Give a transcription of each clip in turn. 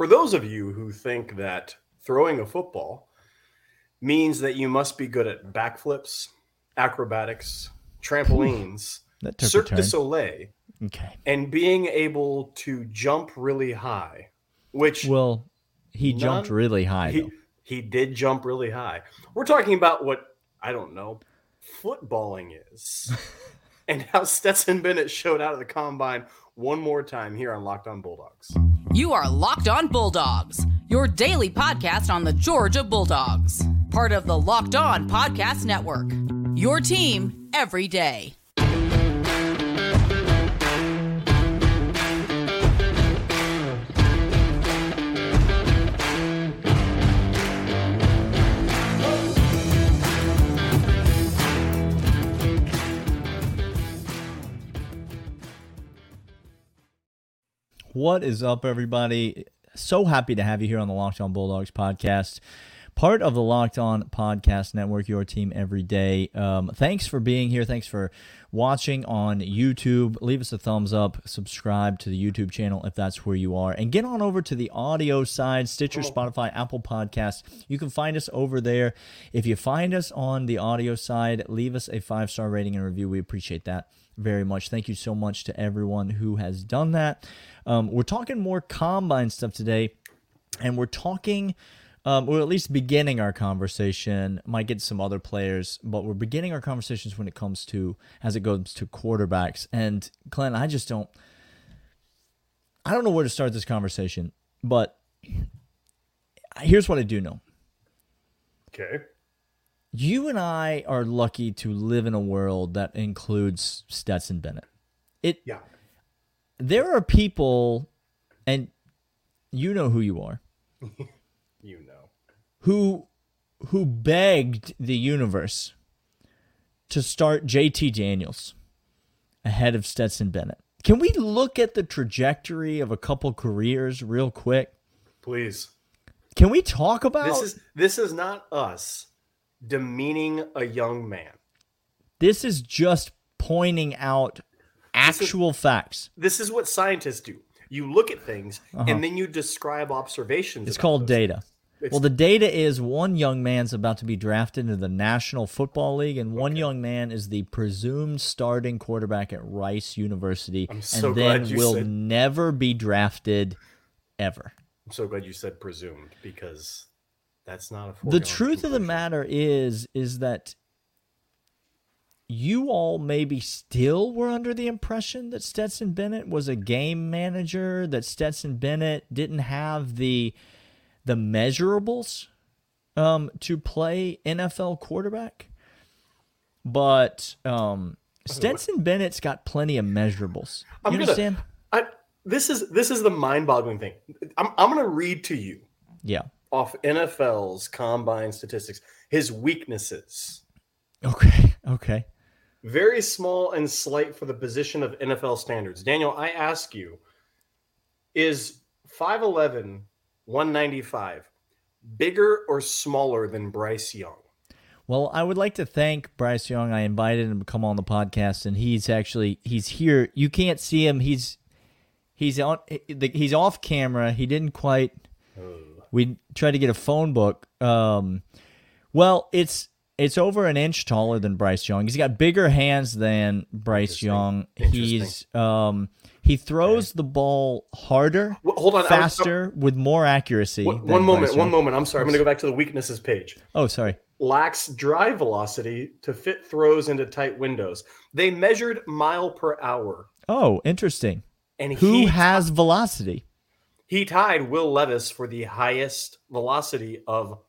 For those of you who think that throwing a football means that you must be good at backflips, acrobatics, trampolines, That Cirque du. Soleil, Okay. and being able to jump really high, which Well, he jumped really high. he, he did jump really high. We're talking about what I don't know, footballing is, and how Stetson Bennett showed out at the combine one more time here on Locked On Bulldogs. You are Locked On Bulldogs, your daily podcast on the Georgia Bulldogs, part of the Locked On Podcast Network. Your team every day. What is up, everybody? So happy to have you here on the Locked On Bulldogs podcast, part of the Locked On Podcast Network, your team every day. Um, thanks for being here. Thanks for watching on YouTube. Leave us a thumbs up, subscribe to the YouTube channel if that's where you are, and get on over to the audio side Stitcher, Spotify, Apple Podcasts. You can find us over there. If you find us on the audio side, leave us a five star rating and review. We appreciate that very much. Thank you so much to everyone who has done that. Um, we're talking more combine stuff today, and we're talking, um, or at least beginning our conversation. Might get some other players, but we're beginning our conversations when it comes to as it goes to quarterbacks. And Glenn, I just don't, I don't know where to start this conversation, but here's what I do know. Okay. You and I are lucky to live in a world that includes Stetson Bennett. It Yeah. there are people, and you know who you are, You know. who who begged the universe to start JT Daniels ahead of Stetson Bennett. Can we look at the trajectory of a couple careers real quick? Please. Can we talk about This is this is not us demeaning a young man. this is just pointing out actual facts. This is what scientists do. You look at things and then you describe observations. Uh-huh. It's called data. It's- Well, the data is one young man's about to be drafted into the National Football League, and one young man is the presumed starting quarterback at Rice University, I'm so and then glad you will said- never be drafted ever. I'm so glad you said presumed because that's not a The truth of the matter is, is that you all maybe still were under the impression that Stetson Bennett was a game manager, that Stetson Bennett didn't have the the measurables um, to play NFL quarterback. But um, Stetson Bennett's got plenty of measurables. You I'm gonna- understand? I, this is this is the mind-boggling thing. I'm I'm going to read to you Yeah. Off NFL's combine statistics his weaknesses. Okay. Okay. Very small and slight for the position of NFL standards. Daniel, I ask you, is 5'11, 195 bigger or smaller than Bryce Young? Well, I would like to thank Bryce Young. I invited him to come on the podcast, and he's actually he's here. You can't see him. He's he's on he's off camera. He didn't quite. We tried to get a phone book. Um, well, it's it's over an inch taller than Bryce Young. He's got bigger hands than Bryce Interesting. Young. Interesting. He's um he throws the ball harder, Well, hold on, I was- faster, with more accuracy. One, one moment, one moment. I'm sorry. I'm going to go back to the weaknesses page. Oh, sorry. Lacks drive velocity to fit throws into tight windows. They measured mile per hour, Oh, interesting. and Who has velocity? He tied Will Levis for the highest velocity of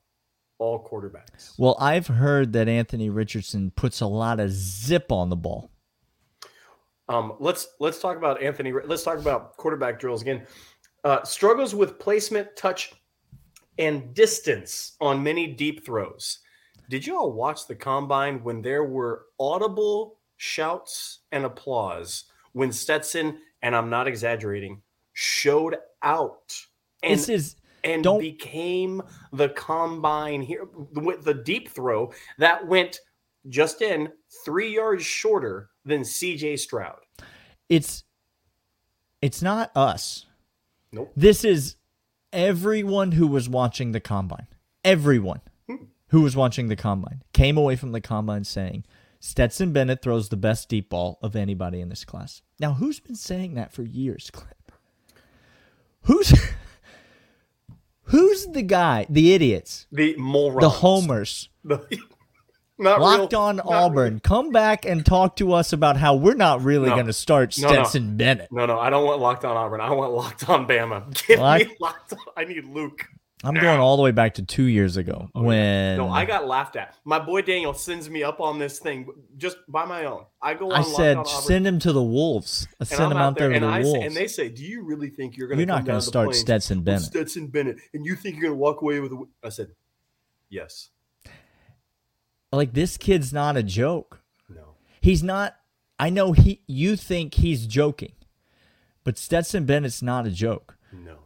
all quarterbacks. Well, I've heard that Anthony Richardson puts a lot of zip on the ball. Um, let's let's talk about Anthony. Let's talk about quarterback drills again. Uh, struggles with placement, touch, and distance on many deep throws. Did you all watch the combine when there were audible shouts and applause when Stetson, and I'm not exaggerating, showed out and this is and don't- became the combine here with the deep throw that went just in three yards shorter than CJ Stroud. it's it's not us. Nope. This is everyone who was watching the combine, everyone hmm. who was watching the combine came away from the combine saying Stetson Bennett throws the best deep ball of anybody in this class. Now, who's been saying that for years, Clint? Who's who's the guy, the idiots, The morons. the homers, The, not locked real, on Auburn? Come back and talk to us about how we're not really No. going to start No, no. Stetson Bennett. No, no, I don't want locked on Auburn. I want locked on Bama. Give Lock- me locked on. I need Luke. I'm going all the way back to two years ago oh, when Oh, No, I got laughed at. My boy Daniel sends me up on this thing just by my own. I go on I said send him to the Wolves. I send I'm him out there, to and the I Wolves. say, and they say, "Do you really think you're going to You're not going to start Stetson Bennett. Stetson Bennett, and you think you're going to walk away with?" A, I said, "Yes, like this kid's not a joke. no, He's not. I know he. You think he's joking, but Stetson Bennett's not a joke. no."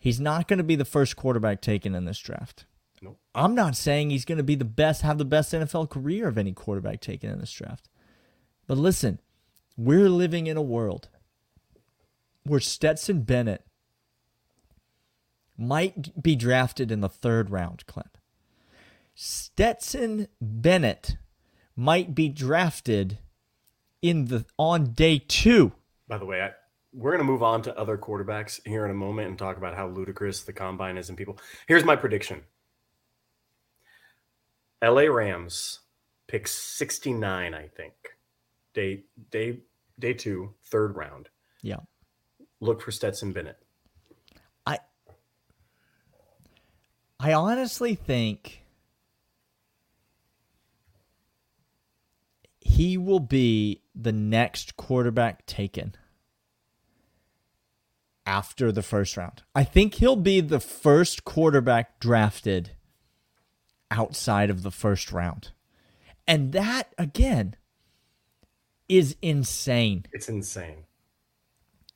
He's not going to be the first quarterback taken in this draft. Nope. I'm not saying he's going to be the best, have the best NFL career of any quarterback taken in this draft. But listen, we're living in a world where Stetson Bennett might be drafted in the third round, Clint. Stetson Bennett might be drafted in the on day two. By the way, I, we're going to move on to other quarterbacks here in a moment and talk about how ludicrous the combine is and people. Here's my prediction: L.A. Rams pick 69. I think day day day two, third round. Yeah. Look for Stetson Bennett. I I honestly think he will be the next quarterback taken after the first round. I think he'll be the first quarterback drafted outside of the first round. And that again is insane It's insane.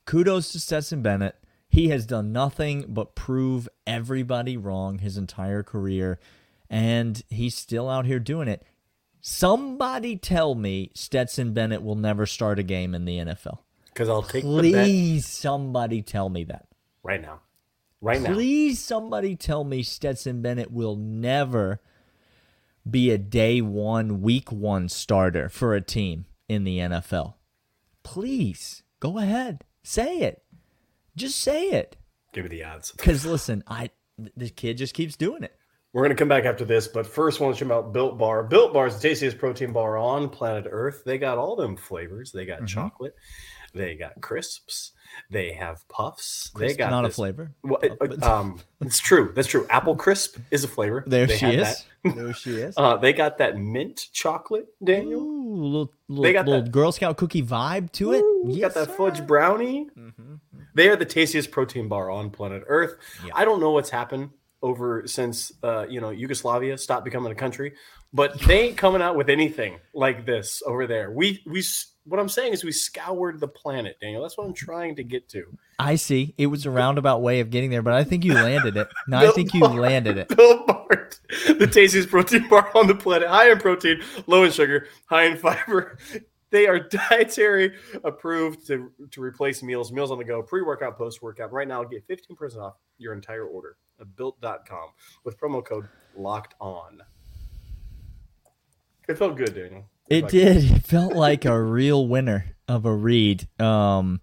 kudos to Stetson Bennett. He has done nothing but prove everybody wrong his entire career, and he's still out here doing it. Somebody tell me Stetson Bennett will never start a game in the NFL. Because I'll take the bet Please, somebody tell me that. right now. Right now. Please, somebody tell me Stetson Bennett will never be a day one, week one starter for a team in the NFL. Please, go ahead. Say it. Just say it. Give me the odds. Because listen, I the kid just keeps doing it. We're going to come back after this, but first, I want to talk about Built Bar. Built Bar is the tastiest protein bar on planet Earth. They got all them flavors. They got mm-hmm. chocolate. They got crisps. They have puffs. they got not a flavor. Well, it- um, it's true. That's true. Apple crisp is a flavor. There They she is. that. There she is. Uh, they got that mint chocolate, Daniel. Ooh, little little, They got little that- Girl Scout cookie vibe to it. Ooh, you Yes, got that sir. fudge brownie. They are the tastiest protein bar on planet Earth. I don't know what's happened over since uh, you know Yugoslavia stopped becoming a country, but they ain't coming out with anything like this over there. We we what I'm saying is we scoured the planet, Daniel. That's what I'm trying to get to. I see. It was a roundabout way of getting there, but I think you landed it. No, I think you landed it. Built Bar, the tastiest protein bar on the planet, high in protein, low in sugar, high in fiber. They are dietary approved to, to replace meals, meals on the go, pre workout, post workout. Right now, get 15% off your entire order built.com with promo code locked on. It felt good, Daniel. It Like- did. It felt like a real winner of a read. Um,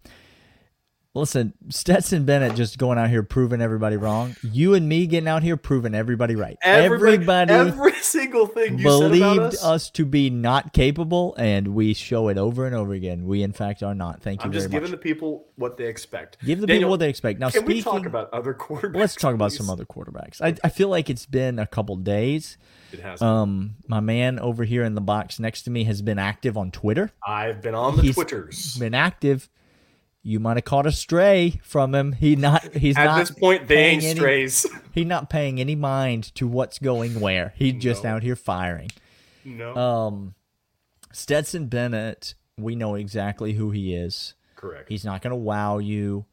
listen, Stetson Bennett just going out here proving everybody wrong. You and me getting out here proving everybody right. Everybody, every single thing you said about believed us. us. to be not capable, and we show it over and over again. We, in fact, are not. Thank you I'm just much. giving the people what they expect. Give the Daniel, people what they expect. Now, Can speaking, we talk about other quarterbacks? let's talk about please? some other quarterbacks. I, I feel like it's been a couple days. It has. Um, my man over here in the box next to me has been active on Twitter. I've been on the he's Twitters. Been active. You might have caught a stray from him. He not. He's not At not. this point, they ain't any- strays. He's not paying any mind to what's going where. He's just No. out here firing. no, Um, Stetson Bennett. We know exactly who he is. correct. He's not going to wow you,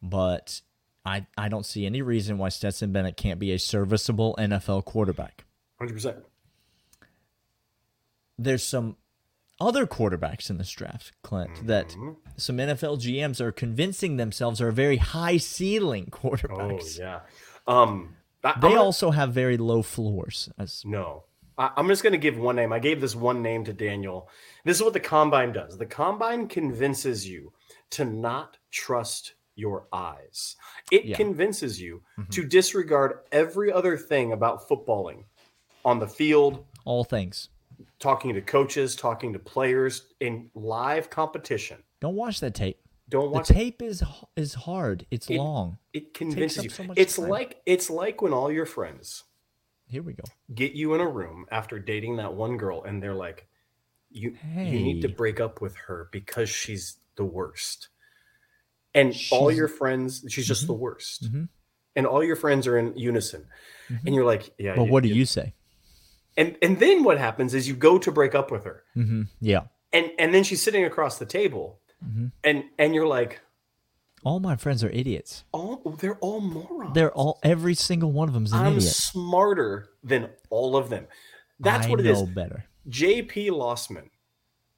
but I I don't see any reason why Stetson Bennett can't be a serviceable NFL quarterback. Hundred percent. There's some other quarterbacks in this draft, Clint, that Mm-hmm. some NFL GMs are convincing themselves are very high ceiling quarterbacks. Oh yeah. Um, I, They I'm gonna- also have very low floors. As, no. I, I'm just going to give one name. I gave this one name to Daniel. This is what the combine does. The combine convinces you to not trust your eyes. It Yeah. convinces you Mhm. to disregard every other thing about footballing on the field, all things. Talking to coaches, talking to players in live competition. Don't watch that tape. Don't The watch tape is is hard. It's It- long. it convinces up you. so it's time. like it's like when all your friends Here we go. get you in a room after dating that one girl and they're like you you need to break up with her because she's the worst and all your friends she's just Mhm. the worst Mhm. and all your friends are in unison and you're like yeah But what do you say? And and then what happens is you go to break up with her hmm Yeah. and and then she's sitting across the table hmm and and you're like All my friends are idiots. all they're all morons They're all every single one of them's an i'm idiot. smarter than all of them that's I what it know is better. JP Losman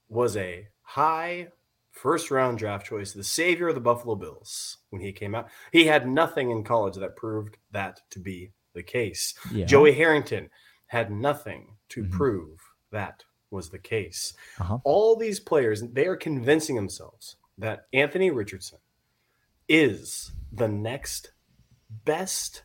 was a high first round draft choice, the savior of the Buffalo Bills when he came out. He had nothing in college that proved that to be the case. Yeah. Joey Harrington had nothing to Mhm. prove that was the case. Uh-huh. All these players, they are convincing themselves that Anthony Richardson is the next best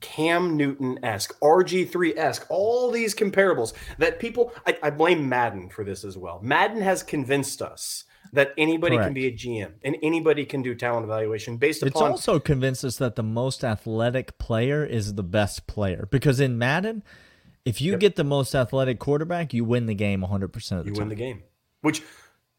Cam Newton esque, RG3 esque, all these comparables that people, I, I blame Madden for this as well. Madden has convinced us that anybody Correct. can be a GM and anybody can do talent evaluation based It's upon. also convinced us that the most athletic player is the best player because in Madden, if you Yep. get the most athletic quarterback, you win the game 100% of the you time. You win the game, which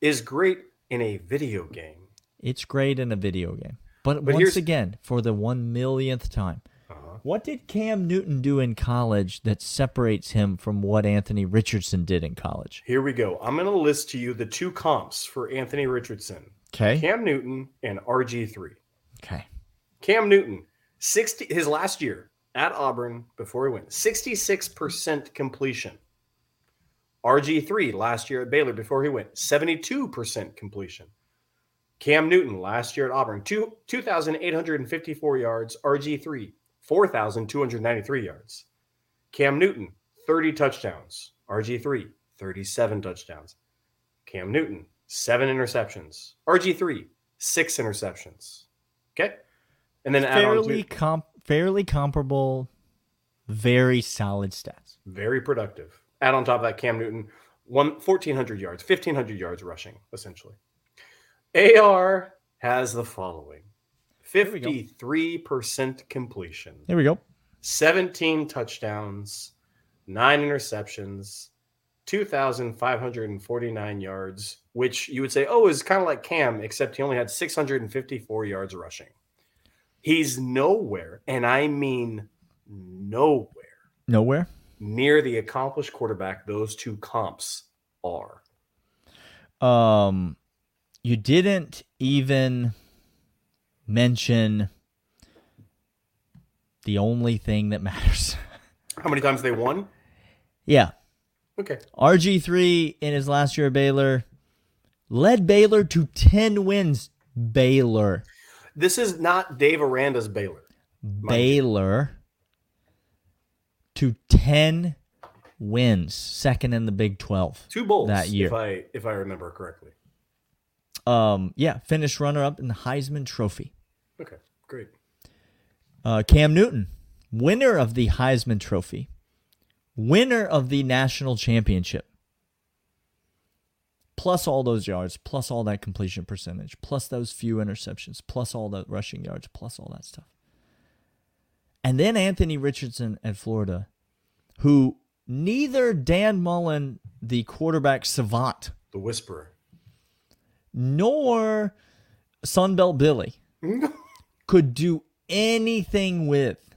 is great in a video game. It's great in a video game. But, But once again, for the one millionth time, Uh-huh. what did Cam Newton do in college that separates him from what Anthony Richardson did in college? Here we go. I'm going to list to you the two comps for Anthony Richardson Okay. Cam Newton and RG3. Okay. Cam Newton, 60 his last year at Auburn before he went, 66% completion. RG3 last year at Baylor before he went, 72% completion. Cam Newton last year at Auburn, two, 2,854 yards. RG3, 4,293 yards. Cam Newton, 30 touchdowns. RG3, 37 touchdowns. Cam Newton, seven interceptions. RG3, six interceptions. Okay. And then add on Fairly comp fairly comparable, very solid stats. very productive. Add on top of that, Cam Newton, one, 1,400 yards, 1,500 yards rushing, essentially. AR has the following 53% completion, Here we go. 17 touchdowns, nine interceptions, 2,549 yards, which you would say, oh, is kind of like Cam, except he only had 654 yards rushing. He's nowhere, and I mean nowhere, Nowhere. near the accomplished quarterback those two comps are. Um, you didn't even mention the only thing that matters. How many times they won? yeah, Okay. RG three in his last year at Baylor led Baylor to ten wins. Baylor, This is not Dave Aranda's Baylor. Baylor to ten wins, second in the Big Twelve. Two bowls That year. if I if I remember correctly. Um, yeah, finished runner up in the Heisman Trophy. Okay, great. Uh, Cam Newton, winner of the Heisman Trophy, winner of the national championship, plus all those yards, plus all that completion percentage, plus those few interceptions, plus all the rushing yards, plus all that stuff. And then Anthony Richardson at Florida, who neither Dan Mullen, the quarterback savant, The Whisperer. nor Sunbelt Billy could do anything with.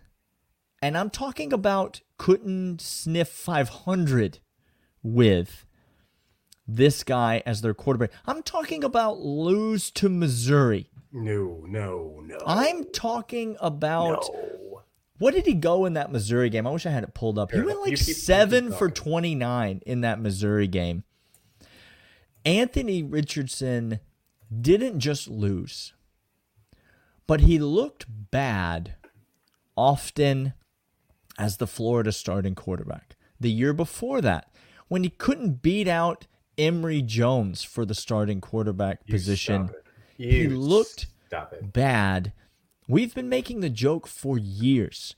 And I'm talking about couldn't sniff 500 with this guy as their quarterback. I'm talking about lose to Missouri. No, no, no. I'm talking about no. what did he go in that Missouri game? I wish I had it pulled up. He went like keep- you keep seven for 29 in that Missouri game. Anthony Richardson didn't just lose, but he looked bad often as the Florida starting quarterback. The year before that, when he couldn't beat out Emory Jones for the starting quarterback You position, stop it. he looked bad. We've been making the joke for years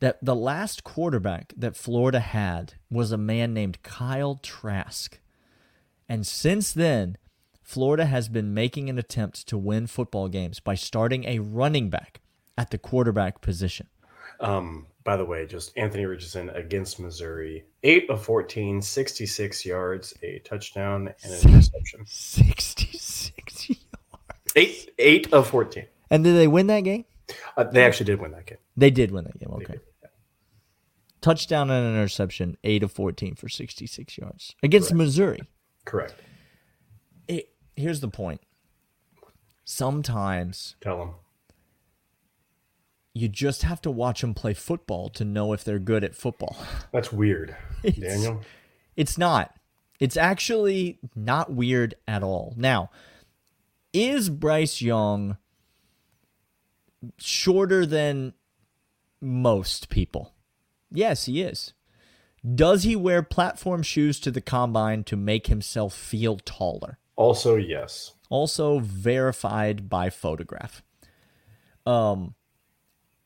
that the last quarterback that Florida had was a man named Kyle Trask. And since then, Florida has been making an attempt to win football games by starting a running back at the quarterback position. Um, by the way, just Anthony Richardson against Missouri, 8 of 14, 66 yards, a touchdown, and an interception. 66 yards. 8, 8 of 14. And did they win that game? Uh, they actually did win that game. They did win that game. Okay. did. Touchdown and an interception, 8 of 14 for 66 yards against Missouri. Correct. it, here's the point. Sometimes Tell them. You just have to watch them play football to know if they're good at football. That's weird, It's- Daniel. It's not. It's actually not weird at all. Now, is Bryce Young shorter than most people? Yes, he is. Does he wear platform shoes to the combine to make himself feel taller? Also, yes. also verified by photograph. Um,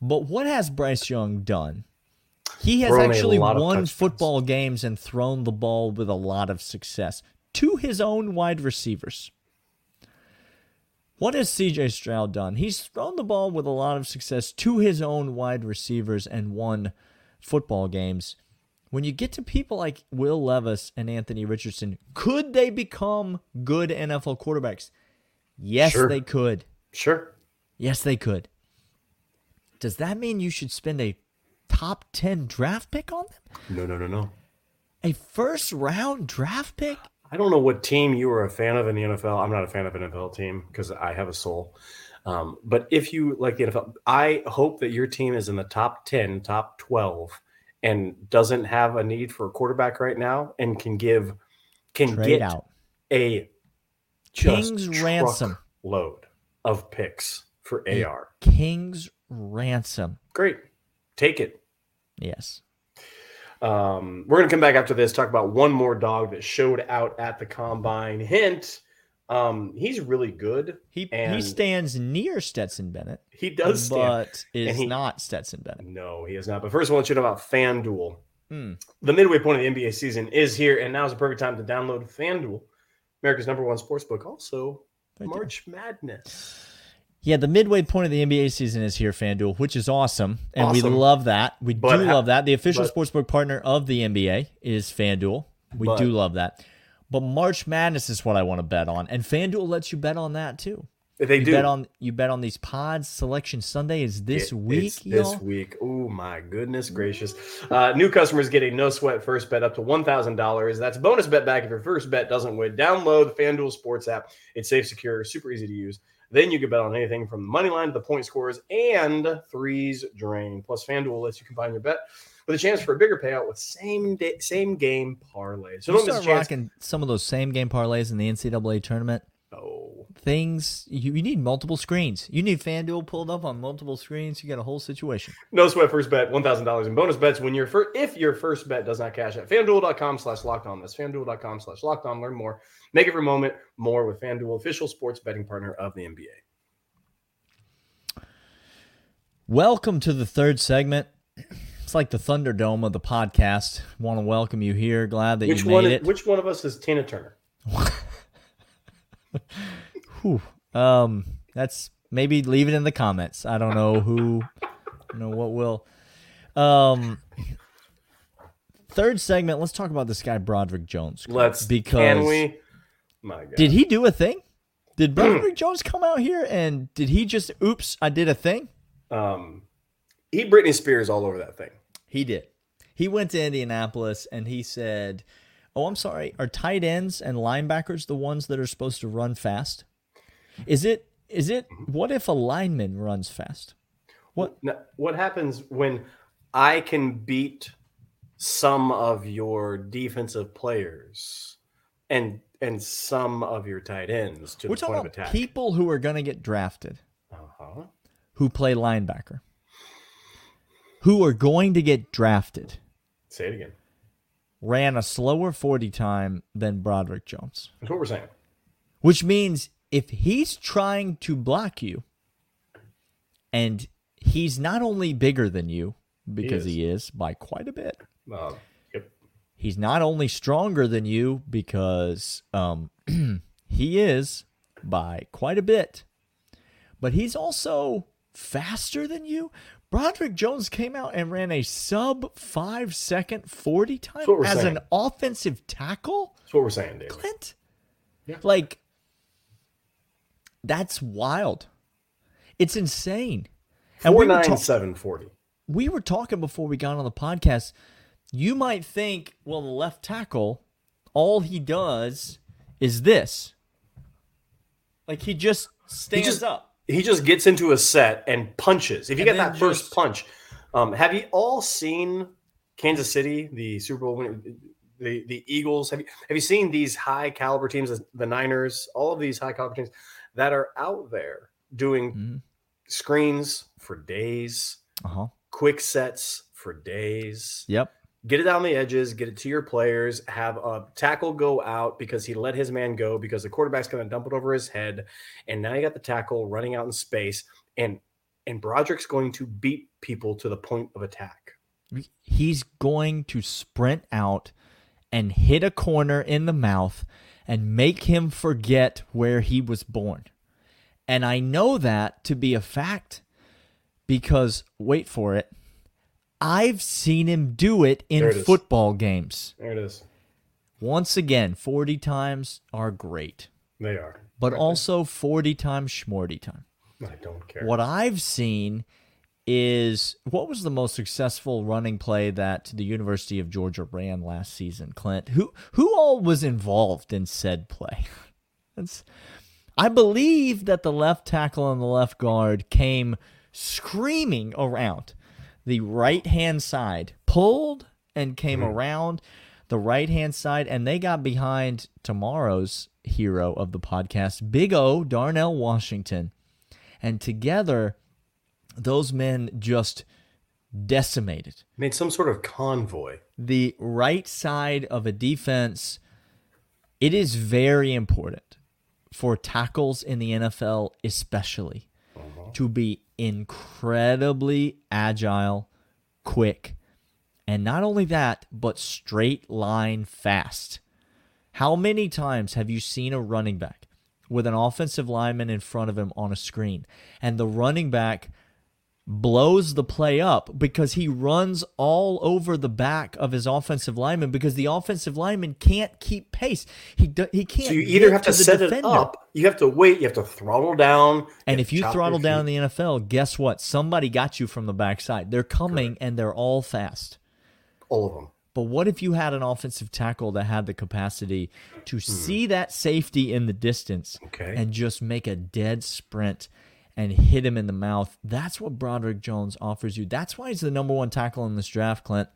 but what has Bryce Young done? He has Thrown a actually won football games and thrown the ball with a lot of success to his own wide receivers. What has CJ Stroud done? He's thrown the ball with a lot of success to his own wide receivers and won football games. When you get to people like Will Levis and Anthony Richardson, could they become good NFL quarterbacks? Yes, Sure. they could. Sure. Yes, they could. Does that mean you should spend a top 10 draft pick on them? No, no, no, no. A first round draft pick? I don't know what team you are a fan of in the NFL. I'm not a fan of an NFL team because I have a soul. Um, but if you like the NFL, I hope that your team is in the top 10, top 12, and doesn't have a need for a quarterback right now and can give, can Trade get out. a just King's ransom. load of picks for A AR. King's ransom. Great. Take it. Yes. Um, we're going to come back after this, talk about one more dog that showed out at the combine. Hint, um, he's really good. He he stands near Stetson Bennett, He does stand. but is he- not Stetson Bennett. No, he is not. But first, I want you to know about FanDuel. Hmm. The midway point of the NBA season is here, and now is the perfect time to download FanDuel, America's number one sportsbook. Also. March Madness. Yeah, the midway point of the NBA season is here, FanDuel, which is awesome. And we love that. We But do ha- love that. The official but- sportsbook partner of the NBA is FanDuel. We But- do love that. But March Madness is what I want to bet on. And FanDuel lets you bet on that too. They you do. bet on you bet on these pods. Selection Sunday is this It- week. This week. Oh my goodness gracious! Uh, new customers get a no sweat first bet up to one thousand dollars. That's a bonus bet back if your first bet doesn't win. Download the FanDuel Sports app. It's safe, secure, super easy to use. Then you can bet on anything from the money line to the point scores and threes drain. Plus, FanDuel lets you combine your bet with a chance for a bigger payout with same day, same game parlay. So you don't miss start chance. rocking some of those same game parlays in the NCAA tournament. Oh, Things you, you need multiple screens. You need FanDuel pulled up on multiple screens. You got a whole situation. No sweat first bet, one thousand dollars in bonus bets when your first if your first bet does not cash at fanduel.com slash locked on. That's fanduel.com slash locked on. Learn more. Make every moment more with FanDuel, official sports betting partner of the NBA. Welcome to the third segment. It's like the Thunderdome of the podcast. Want to welcome you here. Glad that Which you made is, it. which one of us is Tina Turner? Whew. Um, that's maybe leave it in the comments. I don't know who, don't know what will. Um, third segment. Let's talk about this guy Broderick Jones. Let's because can we? My God. did he do a thing? Did Broderick Jones come out here and did he just oops? I did a thing. um he Britney Spears all over that thing. He did. He went to Indianapolis and he said, "Oh, I'm sorry. Are tight ends and linebackers the ones that are supposed to run fast? Is it? Is it? What if a lineman runs fast? What? What happens when I can beat some of your defensive players and and some of your tight ends to We're the point of attack? people who are going to get drafted uh-huh. who play linebacker. who are going to get drafted Say it again. Ran a slower 40 time than Broderick Jones, That's what we're saying. which means if he's trying to block you and he's not only bigger than you because is. he is by quite a bit. Uh, yep. He's not only stronger than you because um, he is by quite a bit, but he's also faster than you. Broderick Jones came out and ran a sub five second 40 time as saying. an offensive tackle. That's what we're saying, Dave. Clint? Yeah. Like, that's wild. It's insane. And Four we were, nine ta- seven we were talking before we got on the podcast. You might think, well, the left tackle, all he does is this. Like he just stands just- up. He just gets into a set and punches. If you And get that first punch, um, have you all seen Kansas City, the Super Bowl, the the Eagles? Have you have you seen these high caliber teams, the Niners, all of these high caliber teams that are out there doing Mhm. screens for days, Uh huh. quick sets for days. Yep. Get it down the edges, get it to your players, have a tackle go out because he let his man go because the quarterback's going to dump it over his head. And now you got the tackle running out in space. And and Broderick's going to beat people to the point of attack. He's going to sprint out and hit a corner in the mouth and make him forget where he was born. And I know that to be a fact because, wait for it, I've seen him do it in There it football games. There it is. Once again, 40 times are great, They are. but also 40 times schmorty time. I don't care. What I've seen is what was the most successful running play that the University of Georgia ran last season, Clint? Who who all was involved in said play? That's I believe that the left tackle and the left guard came screaming around the right hand side, pulled and came mm-hmm. around the right hand side, and they got behind tomorrow's hero of the podcast, Big O, Darnell Washington. And together, those men just decimated Made some sort of convoy. the right side of a defense. It is very important for tackles in the NFL, especially, to be incredibly agile, quick, and not only that, but straight line fast. How many times have you seen a running back with an offensive lineman in front of him on a screen and the running back blows the play up because he runs all over the back of his offensive lineman because the offensive lineman can't keep pace. He do, he can't. So you either have to the set defender. it up, you have to wait, you have to throttle down. And if you throttle down feet. in the NFL, guess what? Somebody got you from the backside. They're coming and they're all fast. all of them. But what if you had an offensive tackle that had the capacity to see that safety in the distance Hmm. Okay. and just make a dead sprint and hit him in the mouth? That's what Broderick Jones offers you. That's why he's the number one tackle in this draft, Clint.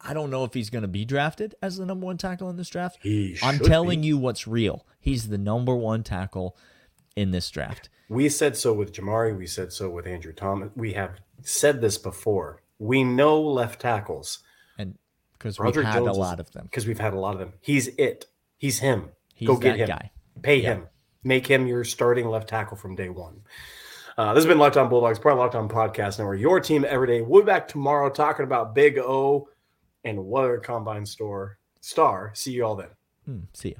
I don't know if he's going to be drafted as the number one tackle in this draft. He I'm telling be. you what's real. He's the number one tackle in this draft. We said so with Jamaree. We said so with Andrew Thomas. We have said this before. We know left tackles And because we've had Jones a lot of them. because we've had a lot of them. He's it. He's him. He's Go get him. guy. Pay Yeah. him. Make him your starting left tackle from day one. Uh, this has been Locked On Bulldogs, part of Locked On Podcast Network. Your team every day. We'll be back tomorrow talking about Big O and what a combine store star. See you all then. Hmm, see ya.